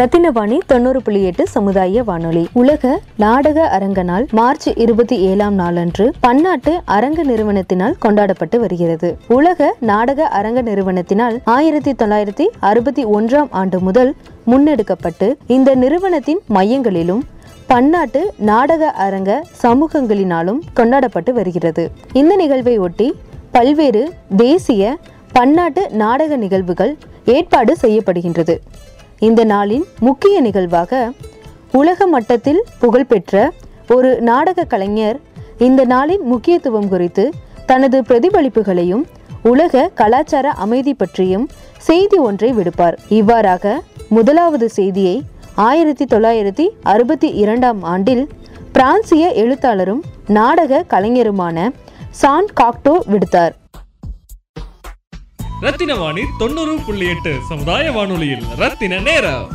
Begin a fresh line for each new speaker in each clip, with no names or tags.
ரத்தினவாணி தொண்ணூறு புள்ளி எட்டு சமுதாய வானொலி. உலக நாடக அரங்க நாள் மார்ச் இருபத்தி ஏழாம் நாளன்று பன்னாட்டு அரங்க நிறுவனத்தினால் கொண்டாடப்பட்டு வருகிறது. உலக நாடக அரங்க நிறுவனத்தினால் ஆயிரத்தி தொள்ளாயிரத்தி அறுபத்தி ஒன்றாம் ஆண்டு முதல் முன்னெடுக்கப்பட்டு இந்த நிறுவனத்தின் மையங்களிலும் பன்னாட்டு நாடக அரங்க சமூகங்களினாலும் கொண்டாடப்பட்டு வருகிறது. இந்த நிகழ்வை ஒட்டி பல்வேறு தேசிய பன்னாட்டு நாடக நிகழ்வுகள் ஏற்பாடு செய்யப்படுகின்றது. இந்த நாளின் முக்கிய நிகழ்வாக உலக மட்டத்தில் புகழ்பெற்ற ஒரு நாடக கலைஞர் இந்த நாளின் முக்கியத்துவம் குறித்து தனது பிரதிபலிப்புகளையும் உலக கலாச்சார அமைதி பற்றியும் செய்தி ஒன்றை விடுப்பார். இவ்வாறாக முதலாவது செய்தியை ஆயிரத்தி தொள்ளாயிரத்தி அறுபத்தி இரண்டாம் ஆண்டில் பிரான்சிய எழுத்தாளரும் நாடக கலைஞருமான சான் காக்டோ விடுத்தார்.
ரத்தின வாணி தொண்ணூறு புள்ளி எட்டு சமுதாய வானொலியில் ரத்தின நேரம்.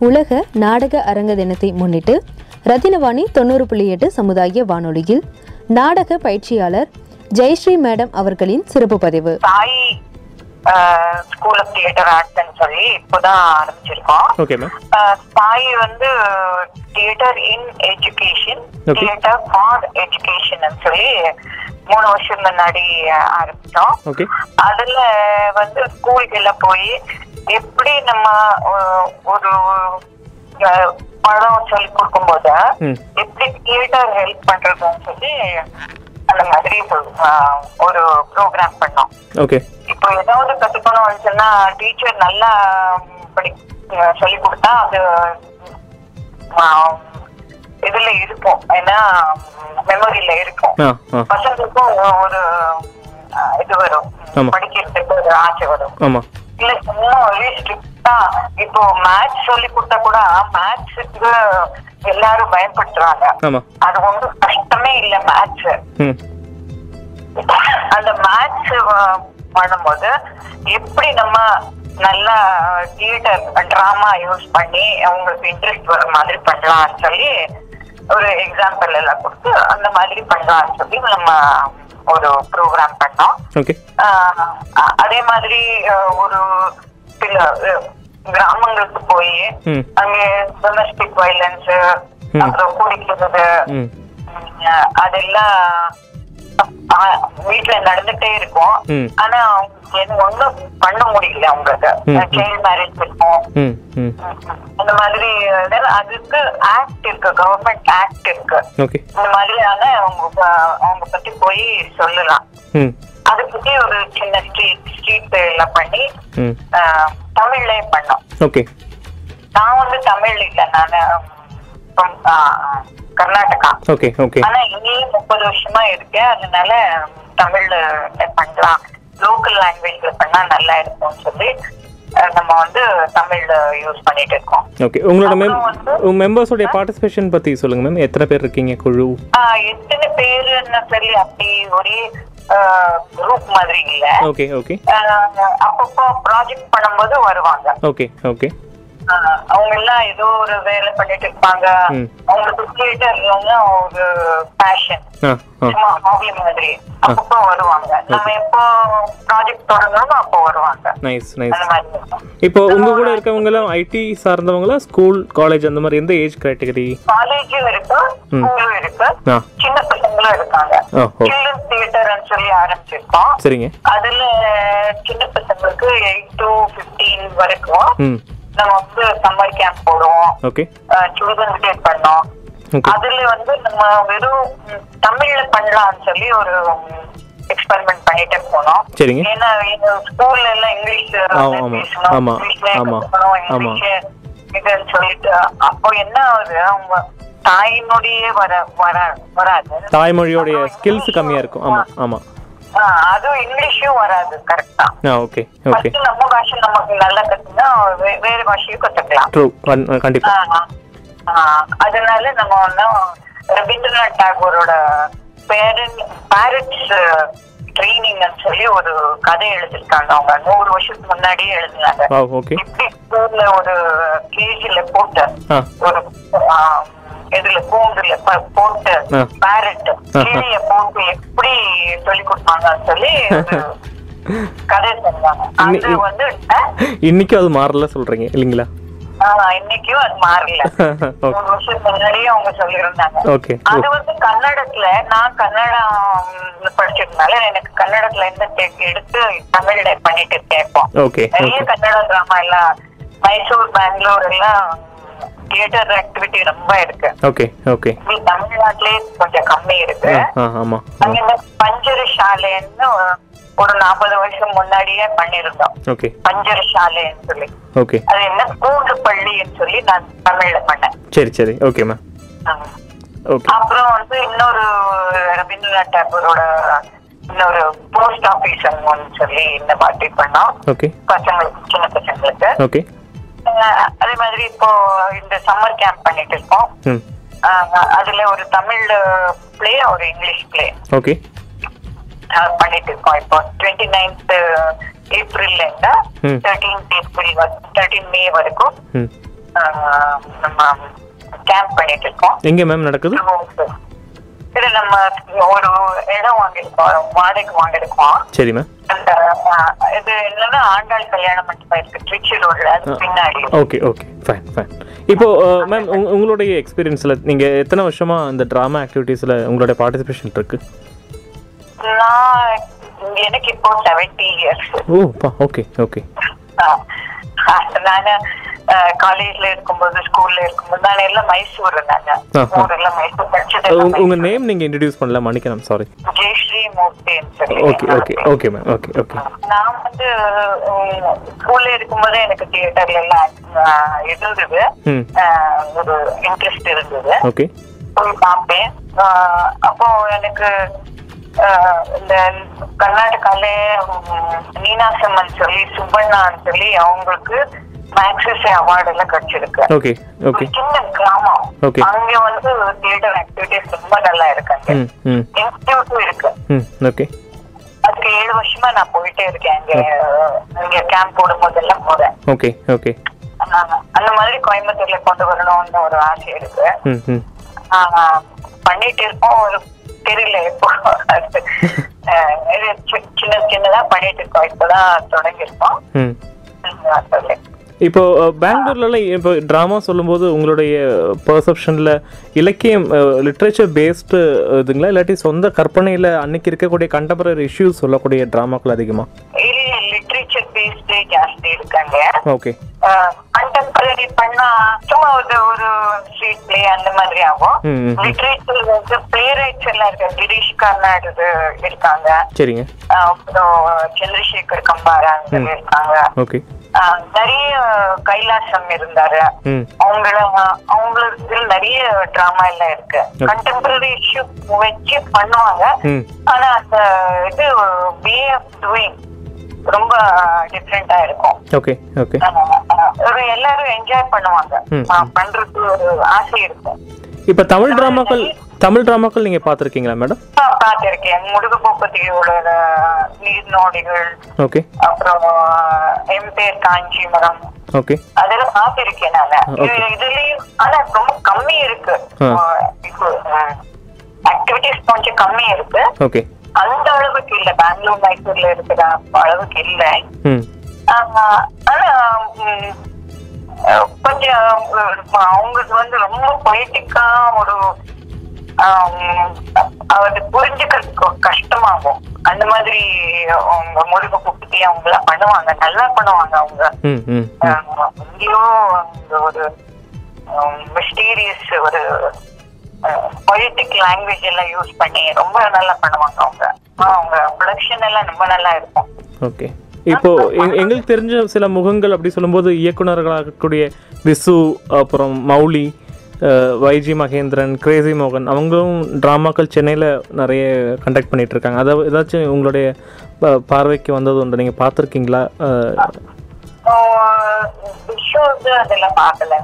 உலக நாடக அரங்க தினத்தை முன்னிட்டு ரத்தினவாணி தொண்ணூறு புள்ளி எட்டு சமுதாய வானொலியில் நாடக பயிற்சியாளர் ஜெயஸ்ரீ மேடம் அவர்களின் சிறப்பு பதிவு.
சாய் ஸ்கூல் ஆஃப் தியேட்டர் ஆர்ட்ஸ்னு சொல்லி இப்போதான் ஆரம்பிச்சிருக்கோம்.
ஓகே மேம்
அஹ், சாய் வந்து theatre in education
Okay.
Theatre for education சொல்லி மூணு வருஷம் முன்னாடி ஆரம்பிச்சோம் அதுல வந்து ஸ்கூலுக்குள்ள போய் எப்படி நம்ம ஒரு படம் சொல்லி கொடுக்கும்போது
ம்.
எப்படி தியேட்டர் ஹெல்ப் பண்றதுன்னு சொல்லி அந்த மாதிரி ஒரு ப்ரோக்ராம் பண்ணோம். இப்போ ஏதாவது கத்துக்கணும்னு சொன்னா டீச்சர் நல்லா படி சொல்லி கொடுத்தா அது ம், இதுல இருக்கும் ஏன்னா மெமரியில இருக்கும். பசங்களுக்கும் ஒரு இது வரும். படிக்கிறதுக்கு ஒரு ஆசை வரும். இல்ல சும்மா ஒரே ஸ்ட்ரிக்டா இப்போ மேத்ஸ் சொல்லி கொடுத்தா கூட மேத்ஸுக்கு எல்லாரும் பயன்படுத்துறாங்க. அது ஒன்றும் கஷ்டமே இல்ல மேத்ஸ் அந்த மேத்ஸ் பண்ணும்போது எப்படி நம்ம நல்லா தியேட்டர் டிராமா யூஸ் பண்ணி அவங்களுக்கு இன்ட்ரெஸ்ட் வர மாதிரி பண்ணலாம்னு சொல்லி ஒரு எக்ஸாம்பிள் எல்லாம் கொடுத்து அந்த மாதிரி பண்ணலாம்னு சொல்லி நம்ம ஒரு ப்ரோக்ராம் பண்ணோம். அதே மாதிரி ஒரு சில கிராமங்களுக்கு போய் அங்கே டொமஸ்டிக் வயலன்ஸ். அப்புறம் குடிக்கிறது அதெல்லாம் வீட்ல நடந்துட்டே இருக்கும். ஆனா எனக்கு ஒண்ணும் பண்ண முடியல அவங்களுக்கு. சைல்ட் மேரேஜ் இருக்கும். அந்த மாதிரி அதுக்கு ஆக்ட் இருக்கு கவர்மெண்ட் ஆக்ட் இருக்கு. இந்த மாதிரியான அவங்க அவங்க பத்தி போய் சொல்லலாம். அதை பத்தி ஒரு சின்ன ஸ்ட்ரீட் ஸ்ட்ரீட் எல்லாம் பண்ணி தமிழ்லயே பண்ணோம்.
ஓகே.
நான் வந்து தமிழ் இல்ல நான் கர்நாடகா.
Okay okay.
ஆனா இங்கேயே முப்பது வருஷமா இருக்கேன். அதனால தமிழ்ல பண்ணலாம். லோக்கல் லாங்குவேஜ்ல பண்ணா நல்லா இருக்கும்னு சொல்லி நம்ம வந்து தமிழ்ல யூஸ் பண்ணிட்டு இருக்கோம்.
ஓகே உங்களோட மெம் மெம்பர்ஸோடைய பார்ட்டிசிபேஷன் பற்றி சொல்லுங்கள் மேம் எத்தனை பேர் இருக்கீங்க குழு?
எத்தனை பேருன்னு சொல்லி அப்படி ஒரே குரூப் மாதிரி இல்ல.
ஓகே ஓகே
அப்பப்போ ப்ராஜெக்ட் பண்ணும்போது வருவாங்க.
ஓகே ஓகே
அவங்க எல்லாம் ஏதோ ஒரு வேலை பண்ணிட்டு இருப்பாங்க. அவங்களுக்கு தியேட்டர்ல ஒரு பேஷன் சும்மா ஹாபி மாதிரி. அப்பப்போ வருவாங்க. நம்ம எப்போ ப்ராஜெக்ட் தொடங்கணுமோ அப்போ வருவாங்க.
Nice nice. இப்போ உங்க கூட இருக்கவங்கலாம் ஐடி சார்ந்தவங்களா ஸ்கூல் காலேஜ் அந்த மாதிரி எந்த ஏஜ் கேட்டகரி
காலேஜும் இருக்கு ஸ்கூலும் இருக்கு. சின்ன பசங்களும் இருக்காங்க. சில்ட்ரன் தியேட்டர்னு சொல்லி ஆரம்பிச்சிருக்கோம்.
சரிங்க.
அதுல சின்ன பசங்களுக்கு எயிட் டு பிப்டீன் வரைக்கும் நம்ம வந்து சம்மர் கேம்ப் போடுவோம்.
ஓகே
சில்ட்ரன் டே பண்ணோம். அதுல வந்து நம்ம வெறும் தமிழ்ல பண்ணலாம்னு சொல்லி ஒரு எக்ஸ்பெரிமெண்ட் பண்ணிட்டு போனோம்.
சரிங்க.
ஏன்னா ஸ்கூல்ல எல்லாம் இங்கிலீஷ். பேசணும்.
ஆமா, ஆமா,
இதுன்னு சொல்லிட்டு அப்போ என்ன ஆகுது? அவங்க தாயினுடைய வர வர வராது.
தாய்மொழியோடைய ஸ்கில்ஸ் கம்மியா இருக்கும். ஆமா ஆமா.
அதுவும் இங்கிலீஷும் வராது கரெக்டா
ஓகே ஓகே
நம்ம பாஷை நமக்கு நல்லா கத்துனா வேற பாஷையும் கத்துக்கலாம்
ட்ரூ கண்டிப்பா
அதனால நம்ம ஒன்றும் ரவீந்திரநாத் டாகூரோட பேரண்ட் பேரண்ட்ஸ் ட்ரைனிங் சொல்லி ஒரு கதை எழுதிருக்காங்க அவங்க நூறு வருஷத்துக்கு முன்னாடியே எழுதினாங்க ஸ்கூல்ல ஒரு கேஜில போட்டு ஒரு இதுல கூண்டுல ப- போட்டு. பேரட். கிளிய போட்டு எப்படி சொல்லி கொடுப்பாங்கன்னு சொல்லி ஒரு கதை சொல்லுவாங்க அது வந்து அஹ்,
இன்னைக்கும் அது மாறல சொல்றீங்க இல்லைங்களா?
இன்னைக்கும் அது மாறல. மூணு வருஷம் முன்னாடியே அவங்க சொல்லியிருந்தாங்க. அது வந்து கன்னடத்துல நான் கன்னடம் படிச்சதுனால எனக்கு கன்னடத்துல இருந்து எடுத்து தமிழ்ல பண்ணிட்டு
ஓகே
நிறைய கன்னட டிராமா எல்லாம் மைசூர் பெங்களூர் எல்லாம் தியேட்டர் ஆக்டிவிட்டி ரொம்ப இருக்கு.
ஓகே ஓகே
இங்க தமிழ்நாட்டிலேயே கொஞ்சம் கம்மி இருக்கு.
ஆ ஆமாம்
அங்க இந்த பஞ்சர சாலைன்னு ஒரு நாற்பது வருஷம் முன்னாடியே பண்ணிருந்தோம்
ஓகே
பஞ்சர சாலைன்னு சொல்லி.
ஓகே
அது என்ன கூண்டு பள்ளின்னு சொல்லி நான் தமிழ்ல பண்ணேன்.
சரி சரி. ஓகே மேம்
ஆமா. அப்புறம் வந்து இன்னொரு ரவீந்திரநாத் டாகூரோட இன்னொரு போஸ்ட் ஆபீஸ் சொல்லி இந்த மாதிரி பண்ணோம்.
ஓகே
பசங்களுக்கு சின்ன பசங்களுக்கு.
ஓகே
அதே மாதிரி இப்போ இந்த சம்மர் கேம்ப் பண்ணிட்டு இருக்கோம். அதுல ஒரு தமிழ் பிளே ஒரு இங்கிலீஷ் பிளே
ஓகே.
பண்ணிட்டு இருக்கோம். இப்போ டுவெண்ட்டி நைன்த் ஏப்ரல்ல இருந்து
ம்.
Thirteenth April thirteen May. வரைக்கும் நம்ம கேம்ப் பண்ணிட்டு இருக்கோம்.
எங்கே மேம் நடக்குது?
இது நம்ம ஒரு இடம் வாங்கியிருக்கோம். வாடகைக்கு வாங்கியிருக்கோம்.
சரி மேம்
இது என்னன்னா ஆண்டாள் கல்யாண மண்டபம் இருக்கு திருச்சிரோட்ல அது பின்னாடி.
ஓகே ஓகே ஃபைன் ஃபைன் இப்போ மேம் உங்களுடைய எக்ஸ்பீரியன்ஸில் நீங்கள் எத்தனை வருஷமாக இந்த ட்ராமா ஆக்டிவிட்டீஸில் உங்களுடைய பார்ட்டிசிபேஷன் இருக்கு?
நான் எனக்கு இப்போ seventy years
oh okay okay
நானு காலேஜ்ல இருக்கும்போது ஸ்கூல்ல இருக்கும்போது நான் எல்லாம் மைசூர் நாங்க. ஊரெல்லாம் மைசூர் படிச்சது
உங்கள் நேம் நீங்கள் இன்ட்ரடியூஸ் பண்ணல மன்னிக்கணும் சாரி
ஜெயஸ்ரீ மூர்த்தின்னு சொல்லி
okay okay okay ma'am okay okay
நான் வந்து ஸ்கூல்ல இருக்கும்போதே எனக்கு தியேட்டர்ல எல்லாம் இருந்தது. ஒரு இன்ட்ரெஸ்ட் இருந்தது.
ஓகே
போய் பார்ப்பேன். அப்போ எனக்கு இந்த கர்நாடகால நீனாசம்மன் சொல்லி சுப்பண்ணான்னு சொல்லி அவங்களுக்கு மேக்ஸஸ் அவார்டு எல்லாம் கிடைச்சிருக்கு.
ஓகே ஓகே
சின்ன கிராமம்.
Okay.
அங்க வந்து தியேட்டர் ஆக்டிவிட்டிஸ் ரொம்ப நல்லா இருக்காங்க
ம் ம்.
இன்ஸ்டியூட்டும் இருக்கு.
ஓகே
அதுக்கு ஏழு வருஷமா நான் போயிட்டே இருக்கேன். அங்க இங்க கேம்ப் போடும் போதெல்லாம் போறேன்.
ஓகே ஓகே
அந்த மாதிரி கோயம்புத்தூர்ல கொண்டு வரணும்னு ஒரு ஆசை இருக்கு. பண்ணிட்டு இருக்கோம். ஒரு தெரியல இப்போ சின்ன சின்னதா பண்ணிட்டு இருக்கோம். இப்பதான் தொடங்கியிருக்கோம். சொல்லேன்.
இப்போ பெங்களூர்லலாம் இப்போ ட்ராமா சொல்லும்போது உங்களுடைய பர்செப்ஷனில் இலக்கியம் லிட்ரேச்சர் பேஸ்டு இதுங்களா? இல்லாட்டி சொந்த கற்பனையில் அன்னைக்கு இருக்கக்கூடிய கண்டெம்பரரி இஷ்யூஸ் சொல்லக்கூடிய ட்ராமாக்கள் அதிகமாக
இல்ல லிட்ரேச்சர் பேஸ்டே ஜாஸ்தி இருக்காங்க.
ஓகே
கண்டெம்பரரி பண்ணா சும்மா ஒரு ஒரு ஸ்ட்ரீட் பிளே அந்த மாதிரி ஆகும்.
ம், ம், ம்.
லிட்ரேச்சர் வந்து பிளே ரைட்ஸ் எல்லாம் இருக்கு. கிரீஷ் கர்நாடு இருக்காங்க.
சரிங்க.
அஹ், அப்புறம் சந்திரசேகர் கம்பாரா இருக்காங்க.
ஓகே
நிறைய கைலாசம் இருந்தாரு. அவங்கள அவங்களுக்கு நிறைய டிராமா எல்லாம் இருக்கு. கண்டெம்பரரி இஷ்யூ வச்சு பண்ணுவாங்க. ஆனா அந்த இது வே ஆஃப் டூயிங் ரொம்ப டிஃப்ரெண்டா இருக்கும்.
Okay okay.
ஒரு எல்லாரும் என்ஜாய் பண்ணுவாங்க. பண்றதுக்கு ஒரு ஆசை இருக்கும்.
இப்போ தமிழ் ட்ராமாக்கள் தமிழ் ட்ராமாக்கள் நீங்கள் பார்த்துருக்கீங்களா மேடம்?
நான் பார்த்திருக்கேன். முடுகு போக்கத்தியோட நீர்நோடிகள்
ஓகே.
அப்புறம் எம் பேர் காஞ்சிபுரம்
ஓகே.
அதெல்லாம் பார்த்திருக்கேன் நானு. இது இதுலயும் ஆனா ரொம்ப கம்மி இருக்கு. ஆக்டிவிட்டிஸ் கொஞ்சம் கம்மி இருக்கு.
ஓகே.
அந்த அளவுக்கு இல்ல. பெங்களூர் மைசூர்ல இருக்கிற அளவுக்கு இல்ல. ஆனா கொஞ்சம் அவங்களுக்கு வந்து ரொம்ப பொலிட்டிக்கா ஒரு அது புரிஞ்சுக்கிறதுக்கு கஷ்டமாகும். அந்த மாதிரி அவங்க முருக குப்பி அவங்க எல்லாம் பண்ணுவாங்க. நல்லா பண்ணுவாங்க அவங்க.
ம் ம்
ஆமா. எங்கேயோ அந்த ஒரு மிஸ்டீரியஸ் ஒரு பொலிட்டிக் லாங்குவேஜ் எல்லாம் யூஸ் பண்ணி ரொம்ப நல்லா பண்ணுவாங்க அவங்க. அவங்க ப்ரொடக்ஷன் எல்லாம் ரொம்ப நல்லா இருக்கும்.
ஓகே. இப்போ எங்- எங்களுக்கு தெரிஞ்ச சில முகங்கள் அப்படி சொல்லும்போது இயக்குனர்களாகக்கூடிய விசு அப்புறம் மௌலி வைஜி மகேந்திரன் கிரேசி மோகன் அவங்களும் ட்ராமாக்கள் சென்னையில் நிறைய கண்டக்ட் பண்ணிட்டு இருக்காங்க அதை ஏதாச்சும் உங்களுடைய பார்வைக்கு வந்தது உண்டு? நீங்கள் பார்த்துருக்கீங்களா?
அதெல்லாம் பார்க்கல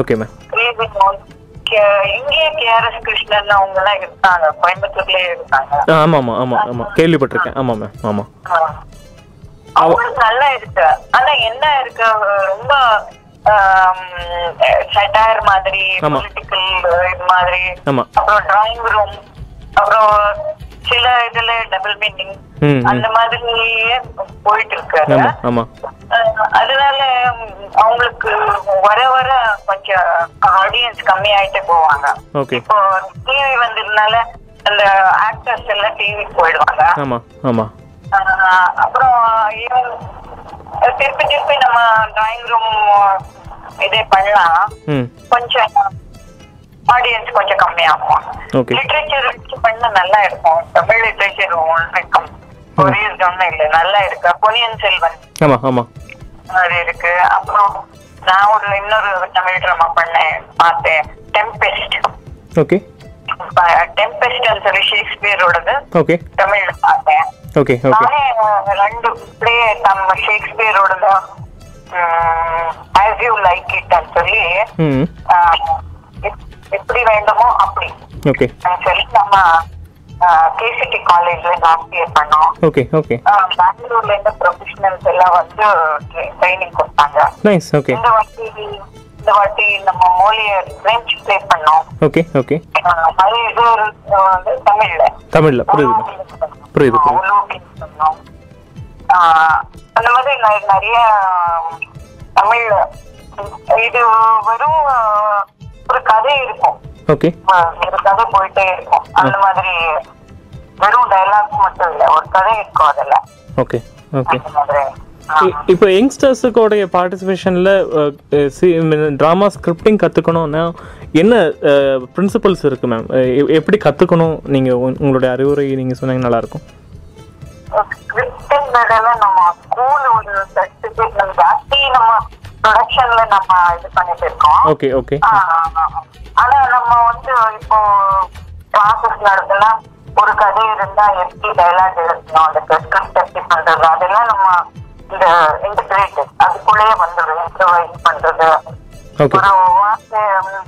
ஓகே மேம்
கிரேசி மோகன் கே- இங்கேயே கேஆர்எஸ் கிருஷ்ணன் அவங்க எல்லாம் இருக்காங்க. கோயம்புத்தூர்லயே இருக்காங்க.
ஆமாம் ஆமாம் ஆமாம் ஆமாம் கேள்விப்பட்டிருக்கேன். ஆமாம் மேம் ஆமாம்
அவங்களுக்கு நல்லா இருக்கு. ஆனா என்ன இருக்கு? ரொம்ப சட்டாயர் மாதிரி. பொலிட்டிக்கல் இது மாதிரி அப்புறம் டிராயிங் ரூம் அப்புறம் சில இதுல டபுள் மீனிங் அந்த மாதிரியே போயிட்டு இருக்காரு அதனால அவங்களுக்கு வர வர கொஞ்சம் ஆடியன்ஸ் கம்மி ஆயிட்டே போவாங்க இப்போ டிவி வந்ததுனால அந்த ஆக்டர்ஸ் எல்லாம் டிவிக்கு போயிடுவாங்க. அப்புறம் திருப்பி திருப்பி நம்ம டிராயிங் ரூம் இதே பண்ணலாம். கொஞ்சம் ஆடியன்ஸ் கொஞ்சம் கம்மியாகும். லிட்ரேச்சர் வச்சு பண்ணா நல்லா இருக்கும். தமிழ் லிட்ரேச்சர் இருக்கும். ஒரே ஒன்றும் இல்லை. நல்லா இருக்கு. பொன்னியின் செல்வன்.
ஆமாம் ஆமாம்
அது இருக்கு. அப்புறம் நான் ஒரு இன்னொரு தமிழ் ட்ராமா பண்ணேன். பார்த்தேன். Tempest
okay.
டெம்பெஸ்ட் சொல்லி ஷேக்ஸ்பியரோடது
ஓகே.
தமிழ்ல பார்த்தேன்.
ஓகே ஓகே
நானே அஹ், ரெண்டு பிளே நம்ம ஷேக்ஸ்பியரோடது ஆஸ் யூ லைக் இட் சொல்லி எப்படி வேண்டுமோ அப்படி.
ஓகே
சொல்லி நம்ம கேசிடி காலேஜ்ல இயர் பண்ணோம்.
ஓகே ஓகே
பெங்களூர்ல இருந்து ப்ரொஃபஷனல்ஸ் எல்லாம் வந்து ட்ரைனிங் கொடுத்தாங்க.
நைஸ் ஓகே
இந்த வாட்டி இந்த வாட்டி நம்ம மொழியர் பிரெஞ்சு ப்ளே பண்ணோம்.
ஓகே ஓகே
அது இது ஒரு, தமிழ்ல.
தமிழில் புரியுது. புரியுது,
அந்த மாதிரி நிறைய தமிழ் இது வெறும் ஒரு கதை இருக்கும்.
ஓகே
ஒரு கதை போயிட்டே இருக்கும். அந்த மாதிரி வெறும் டைலாக்ஸ் மட்டும் இல்ல ஒரு கதை இருக்கும் அதுல.
ஓகே ஓகே இப்போ யங்ஸ்டர்ஸுக்கோடைய பார்ட்டிசிபேஷனில் ட்ராமா ஸ்கிரிப்டிங் கற்றுக்கணும்னா என்ன பிரின்சிபல்ஸ் இருக்குது மேம் எப்படி கற்றுக்கணும் நீங்கள் உங்களுடைய அறிவுரை நீங்கள் சொன்னீங்கன்னா நல்லாயிருக்கும்.
நம்ம ஸ்கூல் ஒரு சர்டிபிகேட் நம்ம ஜாஸ்தி நம்ம ப்ரொடக்ஷன்ல நம்ம இது பண்ணிட்டு இருக்கோம்.
Okay okay.
ஆனா நம்ம வந்து இப்போ கிளாஸஸ் நடத்தலாம் ஒரு கதை இருந்தா எப்படி டைலாக் எழுதணும். அந்த ஸ்கிரிப்ட் எப்படி பண்றது? அதெல்லாம் நம்ம இந்த இன்டகிரேட்டட் அதுக்குள்ளேயே வந்துடும் இம்ப்ரவைஸ் பண்றது.
ஓகே
ஒரு வார்த்தை ம்,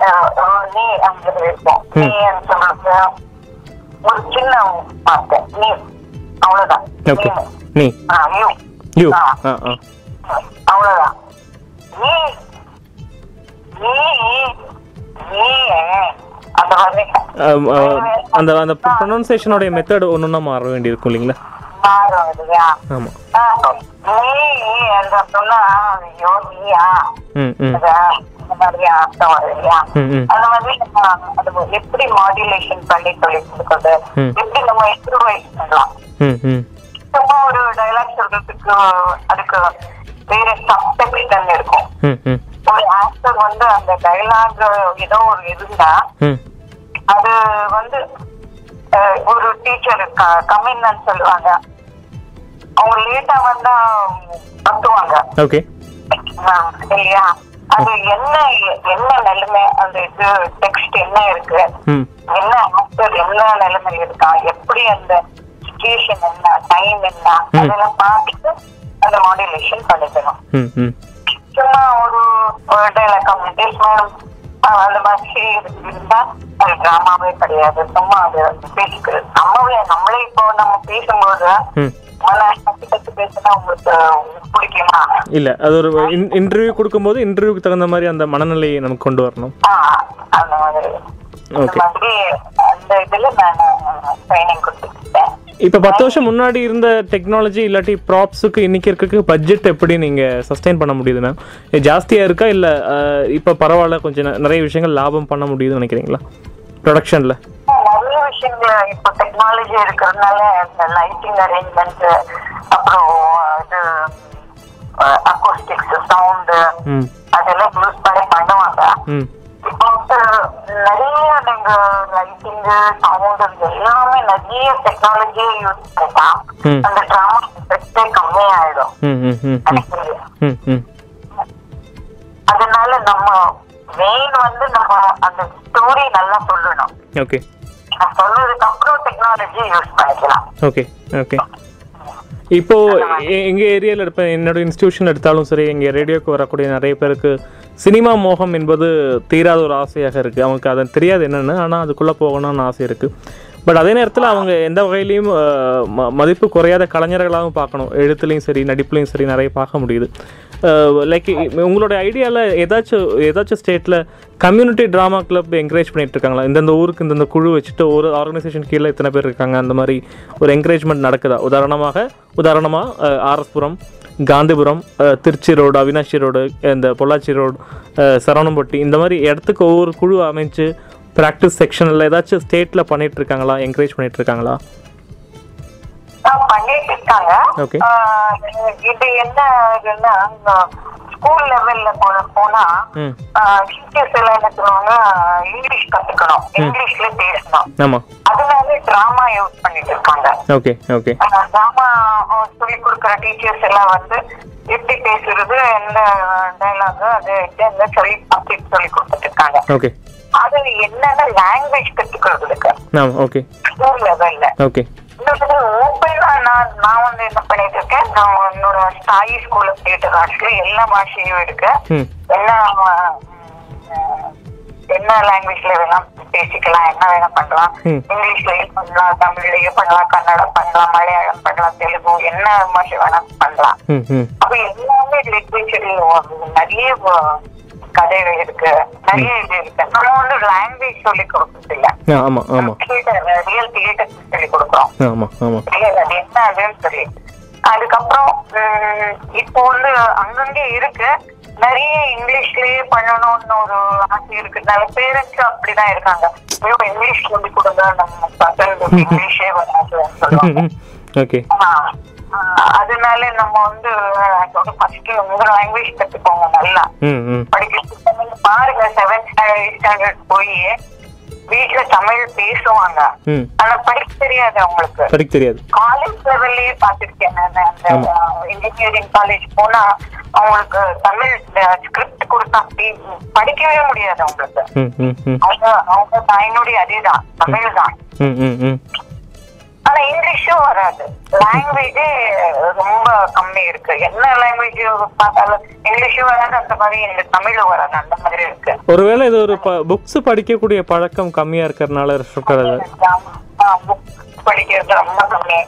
அஹ், அஹ், நீ அங்க இருக்கும் நீ சொல்றது? ஒரு சின்ன வார்த்தை நீ. அவ்வளவுதான்.
ஓகே
நீ.
நீ.
ஆ, you.
யூ
ஆ.
ஆ ஆ.
அவ்வளவுதான். நீ. நீ நீ அந்த
அந்த ப்ரொனன்சியேஷனுடைய மெத்தட் ஒன்று மாற வேண்டியிருக்கும் இல்லைங்களா?
மாறும் இல்லையா? நீ அந்த சொன்னா அது இந்த மாதிரி அர்த்தம் வரும் இல்லையா? அந்த மாதிரி அது எப்படி மாடுலேஷன் பண்ணி சொல்லி கொடுக்கறது. எப்படி நம்ம இம்ப்ரூவைஸ் பண்ணலாம்? சும்மா ஒரு டைலாக் சொல்றதுக்கு அதுக்கு வேற சப்டெக்ஸ்டன் இருக்கும். ஒரு ஆக்டர் வந்து அந்த டைலாக் ஏதோ ஒரு இருந்தா அது வந்து ஒரு டீச்சர் கம்மின்னு சொல்லுவாங்க. அவங்க லேட்டா வந்தா கத்துவாங்க.
ஓகே
இல்லையா அது என்ன என்ன நிலைமை? அந்த இது டெக்ஸ்ட் என்ன இருக்கு? என்ன ஆக்டர் என்ன நிலைமை இருக்கா? எப்படி அந்த சுச்சுவேஷன் என்ன டைம் என்ன? அதெல்லாம் பார்த்துட்டு அந்த மாடுலேஷன் பண்ணிக்கணும். சும்மா ஒரு ஒரு டைலாக் கம்யூனிகேஷன் அந்த மாதிரி இருந்தா அது டிராமாவே கிடையாது. சும்மா அது பேசிக்கிறது. நம்மளே நம்மளே இப்போ நம்ம பேசும்போது
இல்லை அது ஒரு இன்டர்வியூ கொடுக்கும்போது இன்டர்வியூக்கு தகுந்த மாதிரி அந்த மனநிலையை நமக்கு கொண்டு வரணும். ஓகே இப்போ பத்து வருஷம் முன்னாடி இருந்த டெக்னாலஜி இல்லாட்டி ப்ராப்ஸுக்கு இன்னைக்கு இருக்கிறதுக்கு பட்ஜெட் எப்படி நீங்கள் சஸ்டைன் பண்ண முடியுது மேம் ஜாஸ்தியாக இருக்கா? இல்லை இப்போ பரவாயில்ல கொஞ்சம் நிறைய விஷயங்கள் லாபம் பண்ண முடியுதுன்னு நினைக்கிறீங்களா? ப்ரொடக்ஷனில்
விஷயங்கள் இப்போ டெக்னாலஜி இருக்கிறதுனால இந்த லைட்டிங் அரேஞ்ச்மெண்ட் அப்புறம் இது அக்கோஸ்டிக்ஸ் சவுண்டு அதெல்லாம் யூஸ் பண்ணி பண்ணுவாங்க. இப்போ நிறைய நீங்க லைட்டிங் சவுண்ட் எல்லாமே நிறைய டெக்னாலஜியை யூஸ் பண்ணா. அந்த டிராமா எஃபெக்டே கம்மியாயிடும். அதனால நம்ம மெயின் வந்து நம்ம அந்த ஸ்டோரி நல்லா சொல்லணும்.
ஓகே
சொன்னதுக்கு அப்புறம் டெக்னாலஜி யூஸ் பண்ணிக்கலாம்.
ஓகே ஓகே இப்போ எங்க ஏரியாவில் இருப்ப என்னோட இன்ஸ்டியூஷன் எடுத்தாலும் சரி எங்க ரேடியோக்கு வரக்கூடிய நிறைய பேருக்கு சினிமா மோகம் என்பது தீராத ஒரு ஆசையாக இருக்கு. அவங்களுக்கு அது தெரியாது என்னன்னு ஆனால் அதுக்குள்ளே போகணும்னு ஆசை இருக்கு. பட் அதே நேரத்தில் அவங்க எந்த வகையிலையும் ம- மதிப்பு குறையாத கலைஞர்களாகவும் பார்க்கணும். எழுத்துலையும் சரி நடிப்புலையும் சரி நிறைய பார்க்க முடியுது. Uh, லைக் உங்களோட ஐடியாவில் ஏதாச்சும் ஏதாச்சும் ஸ்டேட்டில் கம்யூனிட்டி ட்ராமா கிளப் என்கரேஜ் பண்ணிட்டு இருக்காங்களா இந்தந்த ஊருக்கு இந்தந்த குழு வச்சுட்டு ஒரு ஆர்கனைசேஷன் கீழே இத்தனை பேர் இருக்காங்க அந்த மாதிரி ஒரு என்கரேஜ்மெண்ட் நடக்குதா? உதாரணமாக உதாரணமாக RS Puram uh, Gandhipuram uh, Trichy road Avinashi road இந்த பொள்ளாச்சி ரோடு சரவணம்பட்டி இந்த மாதிரி இடத்துக்கு ஒவ்வொரு குழு அமைச்சு ப்ராக்டிஸ் செக்ஷனில் ஏதாச்சும் ஸ்டேட்டில் பண்ணிகிட்டு இருக்காங்களா என்கரேஜ் பண்ணிகிட்டு இருக்காங்களா
பண்ணிட்டு இருக்காங்க. இது என்ன இதுன்னா ஸ்கூல் லெவல்ல போனா டீச்சர்ஸ் எல்லாம் என்ன சொல்லுவாங்க இங்கிலீஷ் கத்துக்கணும். இங்கிலீஷ்ல பேசணும். அதனால டிராமா யூஸ் பண்ணிட்டு இருக்காங்க.
Okay okay.
டிராமா சொல்லி கொடுக்குற டீச்சர்ஸ் எல்லாம் வந்து எப்படி பேசுறது எந்த டைலாக் அது என்ன சொல்லி சப்ஜெக்ட் சொல்லி கொடுத்துட்டு இருக்காங்க.
ஓகே.
அது என்னென்ன லாங்குவேஜ் கத்துக்கிறதுக்கு?
ஓகே.
ஸ்கூல் லெவல்ல
ஓகே.
ஓப்பனா நான் நான் வந்து என்ன பண்ணிட்டு இருக்கேன் நான் என்னோட சாயி ஸ்கூல்ல போயிட்டு ஆக்சுவலி எல்லா பாஷையும் இருக்கு. எல்லா என்ன லாங்குவேஜ்ல வேணா பேசிக்கலாம் என்ன வேணா பண்ணலாம். இங்கிலீஷ்லயும் பண்ணலாம் தமிழ்லயும் பண்ணலாம் கன்னடம் பண்ணலாம் மலையாளம் பண்ணலாம் தெலுங்கு என்ன பாஷை வேணா பண்ணலாம். அப்ப எல்லாமே லிட்ரேச்சர் நிறைய கதைகள் இருக்கு. நிறைய இது இருக்கு. நம்ம வந்து லாங்குவேஜ் சொல்லி கொடுக்கறது இல்ல
ஆ ஆமாம் ஆமாம்
ரியல் தியேட்டர் சொல்லி கொடுக்குறோம். அது என்ன அதுன்னு சொல்லி. அதுக்கப்புறம் இப்போ வந்து அங்கங்கே இருக்கு. நிறைய இங்கிலீஷ்லயே பண்ணணும்னு ஒரு ஆசை இருக்கிறதுனால பேரண்ட்ஸ் அப்படிதான் இருக்காங்க. ஐயோ இங்கிலீஷ் சொல்லி கொடுங்க நம்ம பசங்களுக்கு இங்கிலீஷே வராதுன்னு சொல்லுவாங்க. அதனால நம்ம வந்து ஃபர்ஸ்ட் உங்க லாங்குவேஜ் கத்துக்கோங்க நல்லா. படிக்கிறதுக்கு பாருங்க செவன்த் ஸ்டாண்டர்ட் போய் வீட்டுல தமிழ் பேசுவாங்க. ஆனா படிக்க தெரியாது அவங்களுக்கு.
படிக்க தெரியாது.
காலேஜ் லெவல்லயே பாத்திருக்கேன் நான் அந்த இன்ஜினியரிங் காலேஜ் போனா அவங்களுக்கு தமிழ் ஸ்கிரிப்ட் கொடுத்தா படிக்கவே முடியாது அவங்களுக்கு. அவங்க அவங்க தாயினுடைய அதேதான் தமிழ் தான் ஆனா இங்கிலீஷும் வராது. லாங்குவேஜே ரொம்ப கம்மி இருக்கு. என்ன லாங்குவேஜ் பார்த்தாலும் இங்கிலீஷும் வராது அந்த மாதிரி இந்த தமிழும் வராது அந்த மாதிரி இருக்கு.
ஒருவேளை இது ஒரு புக்ஸ் படிக்கக்கூடிய பழக்கம் கம்மியாக இருக்கிறனால இருக்கிறது
புக் படிக்கிறது ரொம்ப கம்மி.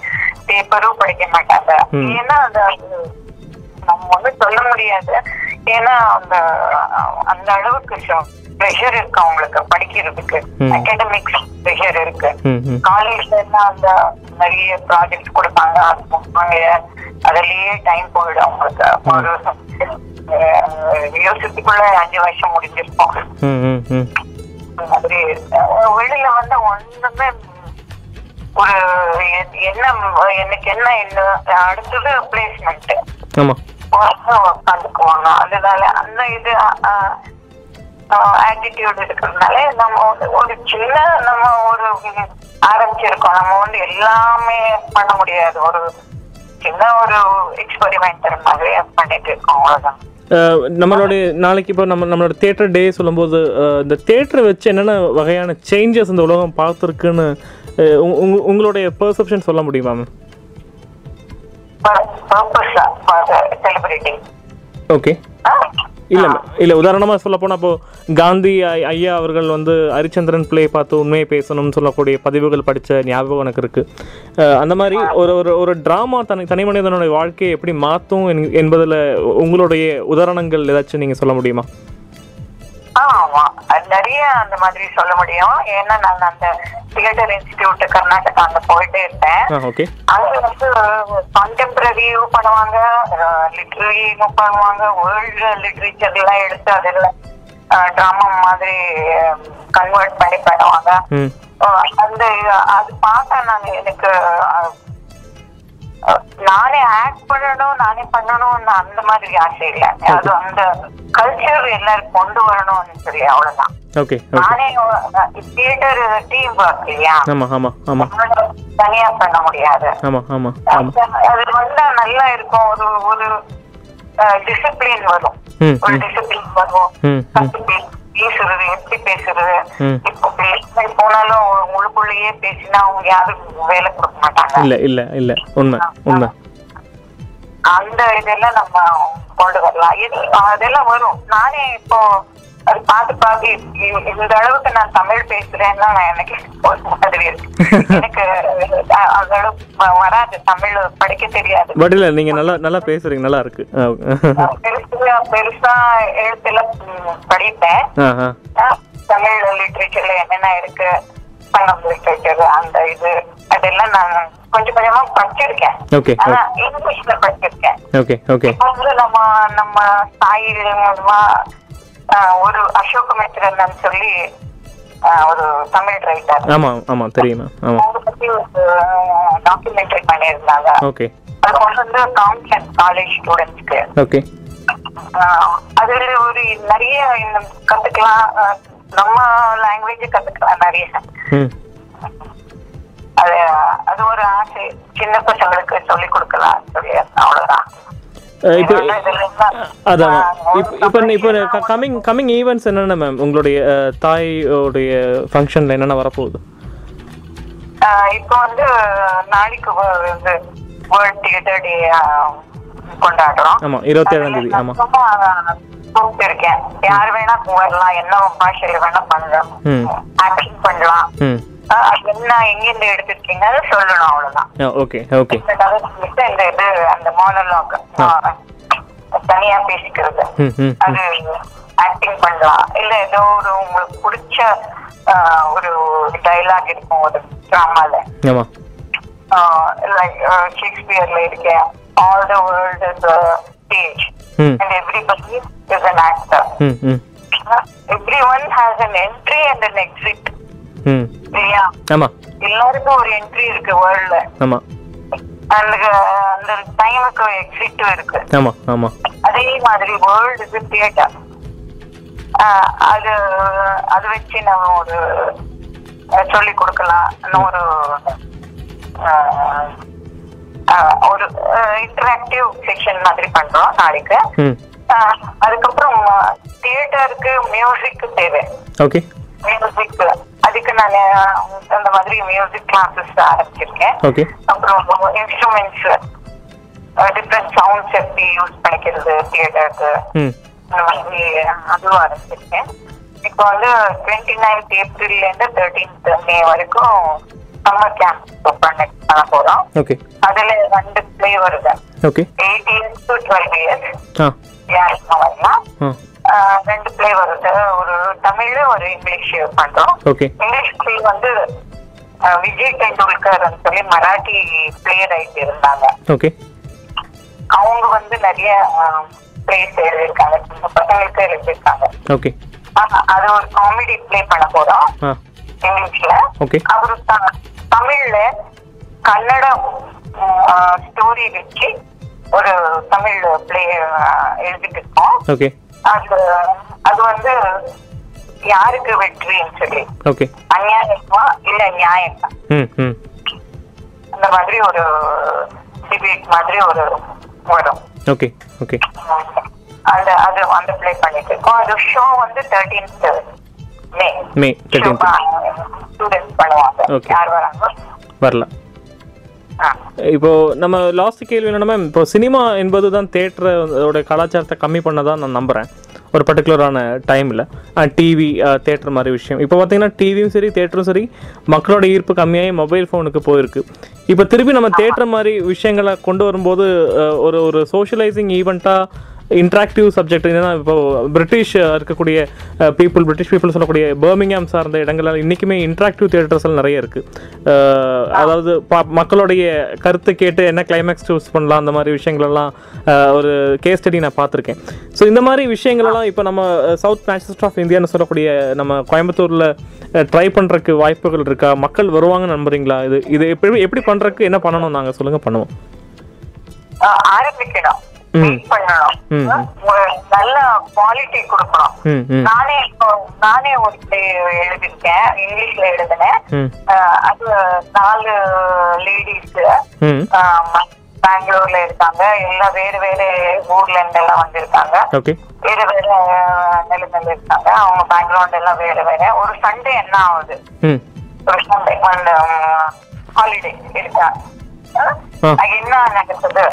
பேப்பரும் படிக்க மாட்டாங்க. ஏன்னா அந்த நம்ம வந்து சொல்ல முடியாது. ஏன்னா அந்த அந்த அளவுக்கு ப்ரெஷர் இருக்கு அவங்களுக்கு படிக்கிறதுக்கு. அகாடமிக்ஸ் ப்ரெஷர் இருக்கு. காலேஜ்ல எல்லாம் அந்த நிறைய ப்ராஜெக்ட் கொடுப்பாங்க அது கொடுப்பாங்க. அதுலயே டைம் போயிடும் அவங்களுக்கு. ஒரு யோசிச்சுக்குள்ள அஞ்சு வருஷம் முடிஞ்சிருக்கும்.
ம் ம் ம்.
அந்த மாதிரி வெளியில வந்து ஒண்ணுமே ஒரு என்ன எனக்கு என்ன என்ன அடுத்தது பிளேஸ்மெண்ட் உட்காந்துக்குவாங்க அதனால அந்த இது ஆட்டிடியூட் இருக்கிறதுனால நம்ம வந்து ஒரு சின்ன நம்ம ஒரு ஆரம்பிச்சிருக்கோம். நம்ம வந்து எல்லாமே பண்ண முடியாது. ஒரு சின்ன ஒரு எக்ஸ்பெரிமெண்ட் மாதிரி பண்ணிட்டு இருக்கோம். அவ்வளவுதான்.
நம்மளுடைய நாளைக்கு இப்போ நம்ம நம்மளோட தேட்டர் டே சொல்லும்போது இந்த தேட்டரை வச்சு என்னென்ன வகையான சேஞ்சஸ் இந்த உலகம் பார்த்துருக்குன்னு உங்களுடைய பெர்செப்ஷன் சொல்ல முடியுமா மேம் ஓகே இல்லை இல்லை உதாரணமாக சொல்ல போனால் இப்போ காந்தி ஐயா அவர்கள் வந்து ஹரிச்சந்திரன் பிளே பார்த்து உண்மையை பேசணும்னு சொல்லக்கூடிய பதிவுகள் படித்த ஞாபகம் எனக்கு இருக்குது அந்த மாதிரி ஒரு ஒரு ஒரு ட்ராமா தனி தனி மனிதனுடைய வாழ்க்கையை எப்படி மாற்றும் என்பதில் உங்களுடைய உதாரணங்கள் ஏதாச்சும் நீங்கள் சொல்ல முடியுமா?
நிறைய அந்த மாதிரி சொல்ல முடியும். ஏன்னா நான் அந்த தியேட்டர் இன்ஸ்டிடியூட் கர்நாடகா அங்க போயிட்டே இருந்தேன். அங்க வந்து கான்டெம்பரரியும் பண்ணுவாங்க லிட்ரரியும் பண்ணுவாங்க வேர்ல்டு லிட்ரேச்சர் எல்லாம் எடுத்து அதில் டிராமா மாதிரி கன்வெர்ட் பண்ணி பண்ணுவாங்க. அந்த அது பார்த்தா நான் எனக்கு நானே ஆக்ட் பண்ணணும் நானே பண்ணணும்னு அந்த மாதிரி ஆசை இல்லை. அது அந்த கல்ச்சர் எல்லாரும் கொண்டு வரணும்னு சொல்லி அவ்வளவுதான். நானே தியேட்டர் டீம் ஒர்க் இல்லையா? தனியா பண்ண முடியாது. அது வந்தா நல்லா இருக்கும். ஒரு ஒரு டிசிப்ளின் வரும். ஒரு டிசிப்ளின் வரும். பேசுறது எப்படி பேசுறது. இப்போ பேசுறது போனாலும் உங்களுக்குள்ளேயே பேசினா அவங்க யாரும் வேலை கொடுக்க மாட்டாங்க.
இல்லை இல்லை இல்லை. உண்மை உண்மை.
அந்த இதெல்லாம் நம்ம கொண்டு வரலாம். அதெல்லாம் வரும். நானே இப்போ அது பார்த்து பார்த்து இந்த அளவுக்கு நான் தமிழ் பேசுறேன்னா எனக்கு ஒரு மாதிரி இருக்கு. எனக்கு அந்த அளவுக்கு வராது. தமிழ் படிக்க தெரியாது.
பட் இல்லை நீங்கள் நல்லா நல்லா பேசுகிறீங்க நல்லா இருக்கு.
பெருசா பெருசா எழுத்துல படிப்பேன். தமிழ் லிட்ரேச்சர்ல என்னென்ன இருக்கு சங்கம் லிட்ரேச்சர் அந்த இது அதெல்லாம் நான் கொஞ்சம் கொஞ்சமா படிச்சிருக்கேன்.
ஓகே
ஆனா இங்கிலீஷ்ல படிச்சிருக்கேன்.
ஓகே ஓகே
நம்ம நம்ம மூலமா ஒரு அசோக மித்ரன் சொல்லி ஒரு தமிழ் ரைட்டர்
ஆமாம் ஆமாம் தெரியும் ஆமாம்
அவங்க பத்தி ஒரு டாக்குமெண்ட்ரி பண்ணியிருந்தாங்க.
ஓகே
அது கொண்டு வந்து கவுன்சிலர் காலேஜ் ஸ்டூடெண்ட்ஸ்க்கு
ஓகே
அதுல ஒரு நிறைய கத்துக்கலாம். நம்ம லாங்குவேஜ் கத்துக்கலாம் நிறைய. அது அது ஒரு ஆசை. சின்ன பசங்களுக்கு சொல்லி கொடுக்கலாம். சொல்லி அவ்வளவுதான்.
இப்போ அதான். இப்போ இப்போ கம்மிங் கம்மிங் ஈவெண்ட்ஸ் என்னென்ன மேம் உங்களுடைய தாயோடைய ஃபங்க்ஷனில் என்னென்ன வரப்போகுது?
இப்போ வந்து நாளைக்கு வ- இது வேர்ல்ட் தியேட்டர் டே கொண்டாடுறோம்.
ஆமாம் இருபத்தேழாம் தேதி ஆமாம்
இருக்கேன் யார் வேணா வரலாம் என்ன பாஷையில வேணா பண்ணலாம். ஆக்டிங் பண்ணலாம். என்ன எங்கிருந்து எடுத்திருக்கீங்க? அதை சொல்லணும் அவ்வளவுதான்.
ஓகே ஓகே
இந்த இது அந்த மோனலாக் தனியா பேசிக்கிறது. அது ஆக்டிங் பண்ணலாம். இல்ல ஏதோ ஒரு உங்களுக்கு பிடிச்ச ஒரு டைலாக் இருக்கும் ஒரு டிராமால லைக் ஷேக்ஸ்பியர்ல இருக்க all the world is stage and everybody is an actor every one has an entry and an exit
ம்
இல்லையா
ஆமாம்
எல்லாருக்கும் ஒரு என்ட்ரி இருக்கு வேர்ல்ட்ல
ஆமாம்
அந்த அந்த டைமுக்கு எக்ஸிட்டும் இருக்கு.
ஆமாம் ஆமாம்
அதே மாதிரி வேர்ல்டு இது தியேட்டர் அது அது வச்சு நம்ம ஒரு சொல்லி கொடுக்கலாம். ஒரு ஒரு இன்டராக்டிவ் செக்ஷன் மாதிரி பண்றோம் நாளைக்கு. அதுக்கப்புறம் தியேட்டருக்கு மியூசிக் தேவை.
ஓகே
மியூசிக் அதுக்கு நான் அந்த மாதிரி மியூசிக் கிளாஸஸ் ஆரம்பிச்சிருக்கேன். அப்புறம் இன்ஸ்ட்ருமெண்ட்ஸ் டிஃப்ரெண்ட் சவுண்ட்ஸ் எப்படி யூஸ் பண்ணிக்கிறது தியேட்டருக்கு
ம்.
அந்த மாதிரி அதுவும் ஆரம்பிச்சிருக்கேன். இப்போ வந்து டுவெண்ட்டி நைன்த் ஏப்ரல்ல இருந்து தேர்ட்டீன்த் மே வரைக்கும் சம்மர் கேம்ப் பண்ண போறோம். அதுல ரெண்டு பிளே வருது.
Okay
eight years to twelve years
ஆ.
யாருக்கும் வரலாம். ரெண்டு பிளே வருது. ஒரு தமிழ் ஒரு இங்கிலீஷ் பண்றோம். இங்கிலீஷ் பிளே வந்து விஜய் டெண்டுல்கர் சொல்லி மராட்டி பிளே ரைட் இருந்தாங்க.
ஓகே
அவங்க வந்து நிறைய பிளேஸ் எழுதியிருக்காங்க. சின்ன பசங்களுக்கு எழுதியிருக்காங்க.
ஓகே
அது ஒரு காமெடி ப்ளே பண்ண போறோம். இங்கிலீஷ்ல.
ஓகே
அவரு தமிழ்ல கன்னட ஸ்டோரி வச்சு ஒரு தமிழ் பிளே எழுதிட்டு இருக்கோம்.
ஓகே
அது அது வந்து யாருக்கு வெற்றின்னு சொல்லி.
ஓகே.
அநியாயமா இல்ல நியாயமா? அந்த மாதிரி ஒரு டிபேட் மாதிரி ஒரு வரும்.
Okay okay.
அந்த அது அந்த ப்ளே பண்ணிட்டு இருக்கோம். அது ஷோ வந்து தேர்ட்டீன்த் மே
மே 13th.
ஸ்டூடெண்ட்ஸ் பண்ணுவாங்க. யார் வராங்க?
வரல
ஆ.
இப்போ நம்ம லாஸ்ட் கேள்வி என்னன்னா மேம் இப்போ சினிமா என்பது தான் தேட்டரோட கலாச்சாரத்தை கம்மி பண்ணதான் நான் நம்புகிறேன் ஒரு பர்டிகுலரான டைமில் டிவி தேட்டர் மாதிரி விஷயம். இப்போ பார்த்தீங்கன்னா டிவியும் சரி தேட்டரும் சரி மக்களோட ஈர்ப்பு கம்மியாகி மொபைல் ஃபோனுக்கு போயிருக்கு. இப்போ திருப்பி நம்ம தேட்டர் மாதிரி விஷயங்களை கொண்டு வரும்போது ஒரு ஒரு சோஷியலைசிங் ஈவெண்ட்டாக இன்ட்ராக்டிவ் சப்ஜெக்ட் என்னன்னா இப்போ பிரிட்டிஷ் இருக்கக்கூடிய பீப்புள் பிரிட்டிஷ் பீப்புள் சொல்லக்கூடிய பர்மிங்ஹாம் சார்ந்த இடங்கள்ல இன்றைக்குமே இன்ட்ராக்டிவ் தியேட்டர்ஸ் நிறைய இருக்குது அதாவது மக்களுடைய கருத்தை கேட்டு என்ன கிளைமேக்ஸ் சூஸ் பண்ணலாம் அந்த மாதிரி விஷயங்களெல்லாம் ஒரு கேஸ் ஸ்டடி நான் பார்த்துருக்கேன். ஸோ இந்த மாதிரி விஷயங்களெல்லாம் இப்போ நம்ம சவுத் மேன்செஸ்டர் ஆஃப் இந்தியான்னு சொல்லக்கூடிய நம்ம கோயம்புத்தூரில் ட்ரை பண்ணுறதுக்கு வாய்ப்புகள் இருக்கா? மக்கள் வருவாங்கன்னு நம்புறீங்களா? இது இது எப்படி எப்படி பண்ணுறதுக்கு என்ன பண்ணணும் நாங்கள் சொல்லுங்கள் பண்ணுவோம்.
ஆரம்பிக்கணும் பண்ணணும் நல்ல குவாலிட்டி கொடுக்கணும். நானே இப்போ நானே ஒரு எழுதிருக்கேன் இங்கிலீஷ்ல எழுதினேன். அது நாலு லேடிஸ் பெங்களூர்ல இருக்காங்க. எல்லாம் வேறு வேறு ஊர்ல இருந்து எல்லாம் வந்திருக்காங்க வேற வேற நிலைமையில இருக்காங்க. அவங்க பேக்ரவுண்ட் எல்லாம் வேற வேற. ஒரு சண்டே என்ன ஆகுது? ஒரு சண்டே ஹாலிடே இருக்கா என்ன நடக்குது?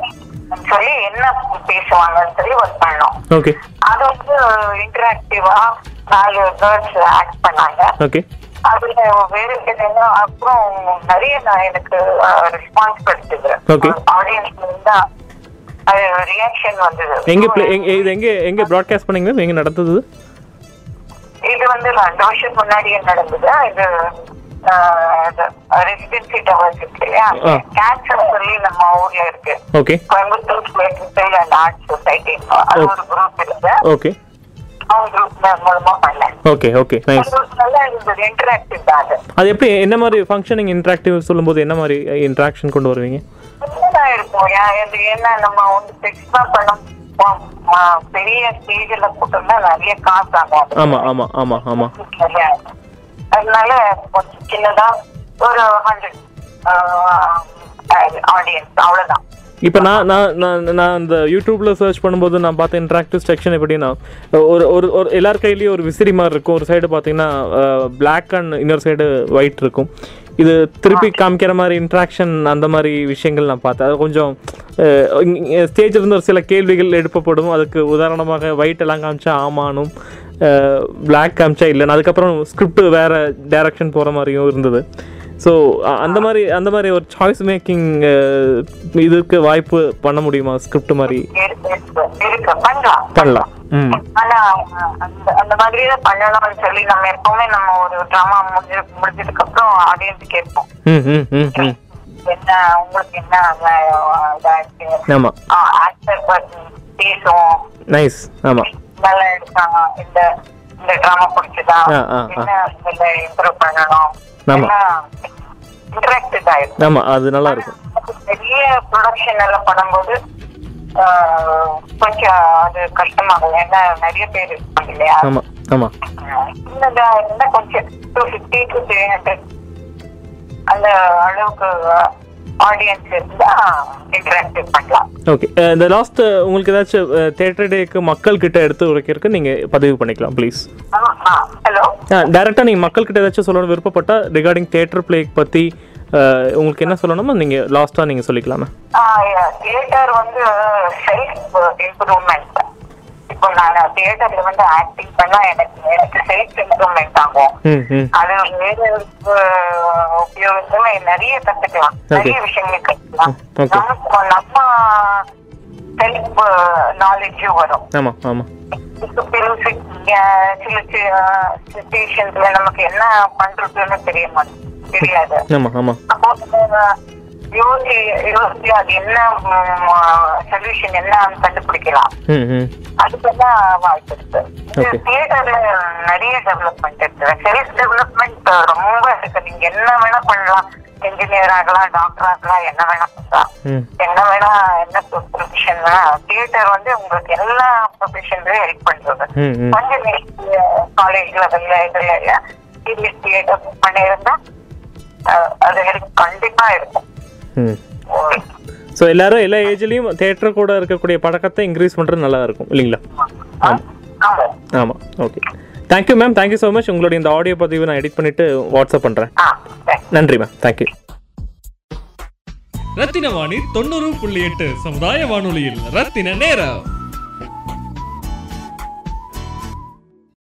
சொல்லி என்ன பேசுவாங்கன்னு சொல்லி ஒர்க் பண்ணோம்.
ஓகே
அது வந்து இன்டராக்டிவா நாலு கேர்ள்ஸ் ஆக்ட் பண்ணாங்க.
ஓகே
அதுல வேற என்னன்னா அப்புறம் நிறைய நான் எனக்கு ரெஸ்பான்ஸ் கிடைச்சது. ஆடியன்ஸ்ல இருந்தா ரியாக்ஷன் வந்தது.
எங்கே இது எங்கே எங்கே ப்ராட்காஸ்ட் பண்ணீங்க? எங்கே நடந்தது?
இது வந்து ரெண்டு வருஷம் முன்னாடியே நடந்தது. இது இருக்கு இல்லையா. கேன்சர் சொல்லி நம்ம ஊர்ல இருக்கு.
Okay.
Coimbatore and art society அது ஒரு குரூப் இருக்கு.
ஓகே. Okay okay. நைஸ்
அது
எப்படி என்ன மாதிரி ஃபங்க்ஷனிங் இன்ட்ராக்டிவ் சொல்லும்போது என்ன மாதிரி இன்ட்ராக்ஷன் கொண்டு வருவீங்க?
இருக்கும். ஏன் இது என்ன நம்ம வந்து பெருசா பண்ணோம் பெரிய ஸ்டேஜ்ல போட்டோம்னா நிறைய காசு ஆகும்
ஆமாம் ஆமாம்
நிறைய ஆகும். அதனால கொஞ்சம் சின்னதா ஒரு ஹண்ட்ரட் ஆடியன்ஸ் அவ்வளவுதான்.
இப்போ நான் நான் நான் நான் இந்த யூடியூப்பில் சர்ச் பண்ணும்போது நான் பார்த்த இன்ட்ராக்டிவ் செக்ஷன் எப்படின்னா ஒரு ஒரு ஒரு எல்லார் கையிலையும் ஒரு விசிறி மாதிரி இருக்கும். ஒரு சைடு பார்த்தீங்கன்னா Black அண்ட் இன்னொரு சைடு ஒயிட் இருக்கும். இது திருப்பி காமிக்கிற மாதிரி இன்ட்ராக்ஷன் அந்த மாதிரி விஷயங்கள் நான் பார்த்தேன். அது கொஞ்சம் ஸ்டேஜில் இருந்து ஒரு சில கேள்விகள் எழுப்பப்படும். அதுக்கு உதாரணமாக ஒயிட் எல்லாம் காமிச்சா ஆமானும். பிளாக் காமிச்சா இல்லைன்னு. அதுக்கப்புறம் ஸ்கிரிப்ட் வேறு டைரக்ஷன் போகிற மாதிரியும் இருந்தது. ஸோ அந்த மாதிரி அந்த மாதிரி ஒரு சாய்ஸ் மேக்கிங் இதுக்கு வாய்ப்பு பண்ண முடியுமா? ஸ்கிரிப்ட் மாதிரி?
பண்ணலாம். ஆனா அந்த மாதிரி தான் பண்ணணும்னு சொல்லி நம்ம எப்பவுமே நம்ம ஒரு டிராமா முடிஞ்சு முடிஞ்சதுக்கு அப்புறம் ஆடியன்ஸ் கேட்போம்.
ம் ம் ம் ம்.
என்ன உங்களுக்கு பேசுவோம்.
நைஸ் ஆமாம்
நல்லா எடுத்தாங்க இந்த இந்த டிராமா பிடிச்சதா?
ஆ, ஆ, ஆ.
என்ன இதுல இம்ப்ரூவ் பண்ணணும்?
ஆமா.
இன்டராக்டிவ் ஆயிடும்
ஆமாம் அது நல்லா இருக்கும்.
பெரிய ப்ரொடக்ஷன் எல்லாம் பண்ணும்போது கொஞ்சம் அது கஷ்டமாகும். ஏன்னா நிறைய பேர் இருப்பாங்க இல்லையா?
ஆமாம்
சின்னதா இருந்தா கொஞ்சம். Two fifty to three hundred அந்த அளவுக்கு
ஓகே இந்த லாஸ்ட் உங்களுக்கு ஏதாச்சும் தேட்டர் டேக்கு மக்கள் கிட்ட எடுத்து உரைக்கிறதுக்கு நீங்கள் பதிவு பண்ணிக்கலாம் ப்ளீஸ்
ஹலோ
டேரெக்டாக நீங்கள் மக்கள்கிட்ட ஏதாச்சும் சொல்லணும் விருப்பப்பட்டா ரிகார்டிங் தேட்டர் பிளேக்கு பற்றி உங்களுக்கு என்ன சொல்லணுமோ நீங்கள் லாஸ்ட்டாக நீங்கள் சொல்லிக்கலாமா.
தியேட்டர் வந்து செல்ஃப் இம்ப்ரூவ்மெண்ட் இப்போ நான் தியேட்டர்ல வந்து ஆக்டிங் பண்ணா எனக்கு எனக்கு செல்ஃப் இம்ப்ரூவ்மெண்ட் ஆகும். அது வேற உபயோகத்துல நிறைய கத்துக்கலாம். நிறைய விஷயங்கள் கத்துக்கலாம். நம்ம செல்ஃப் நாலேஜும் வரும்.
ஆமாம்
இப்போ சில சுச்சுவேஷன்ஸ்ல நமக்கு என்ன பண்றதுன்னு தெரிய மாட்டேன் தெரியாது. அப்போ யோசி யோசிச்சு அது என்ன சொல்யூஷன் என்ன கண்டுபிடிக்கலாம். அதுக்கெல்லாம் வாய்ப்பு இருக்கு. தியேட்டர்ல நிறைய டெவலப்மெண்ட் இருக்கு. செல்ஃப் டெவலப்மெண்ட் ரொம்ப இருக்கு. நீங்க என்ன வேணா பண்ணலாம். இன்ஜினியர் ஆகலாம் டாக்டர் ஆகலாம் என்ன வேணா பண்ணலாம். என்ன வேணா என்ன ப்ரொஃபஷன் தியேட்டர் வந்து உங்களுக்கு எல்லா ப்ரொஃபஷன்லயும் ஹெல்ப் பண்றது. கொஞ்சம் காலேஜ் லெவல்ல இதுல சீரியஸ் தியேட்டர் பண்ணியிருந்தா அது ஹெல்ப் கண்டிப்பா இருக்கும்.
ஸோ எல்லாரும் எல்லா ஏஜ்லேயும் தேட்டர் கூட இருக்கக்கூடிய பழக்கத்தை இன்க்ரீஸ் பண்ணுறது நல்லா இருக்கும் இல்லைங்களா? ஆமாம்
ஆமா
ஆமாம் okay thank you ma'am thank you so much உங்களுடைய இந்த ஆடியோ பதிவு நான் எடிட் பண்ணிவிட்டு வாட்ஸ்அப் பண்ணுறேன்
சரி
நன்றி மேம் தேங்க்யூ
ரத்தின வாணி தொண்ணூறு புள்ளி எட்டு சமுதாய வானொலியில் ரத்தின நேரம்.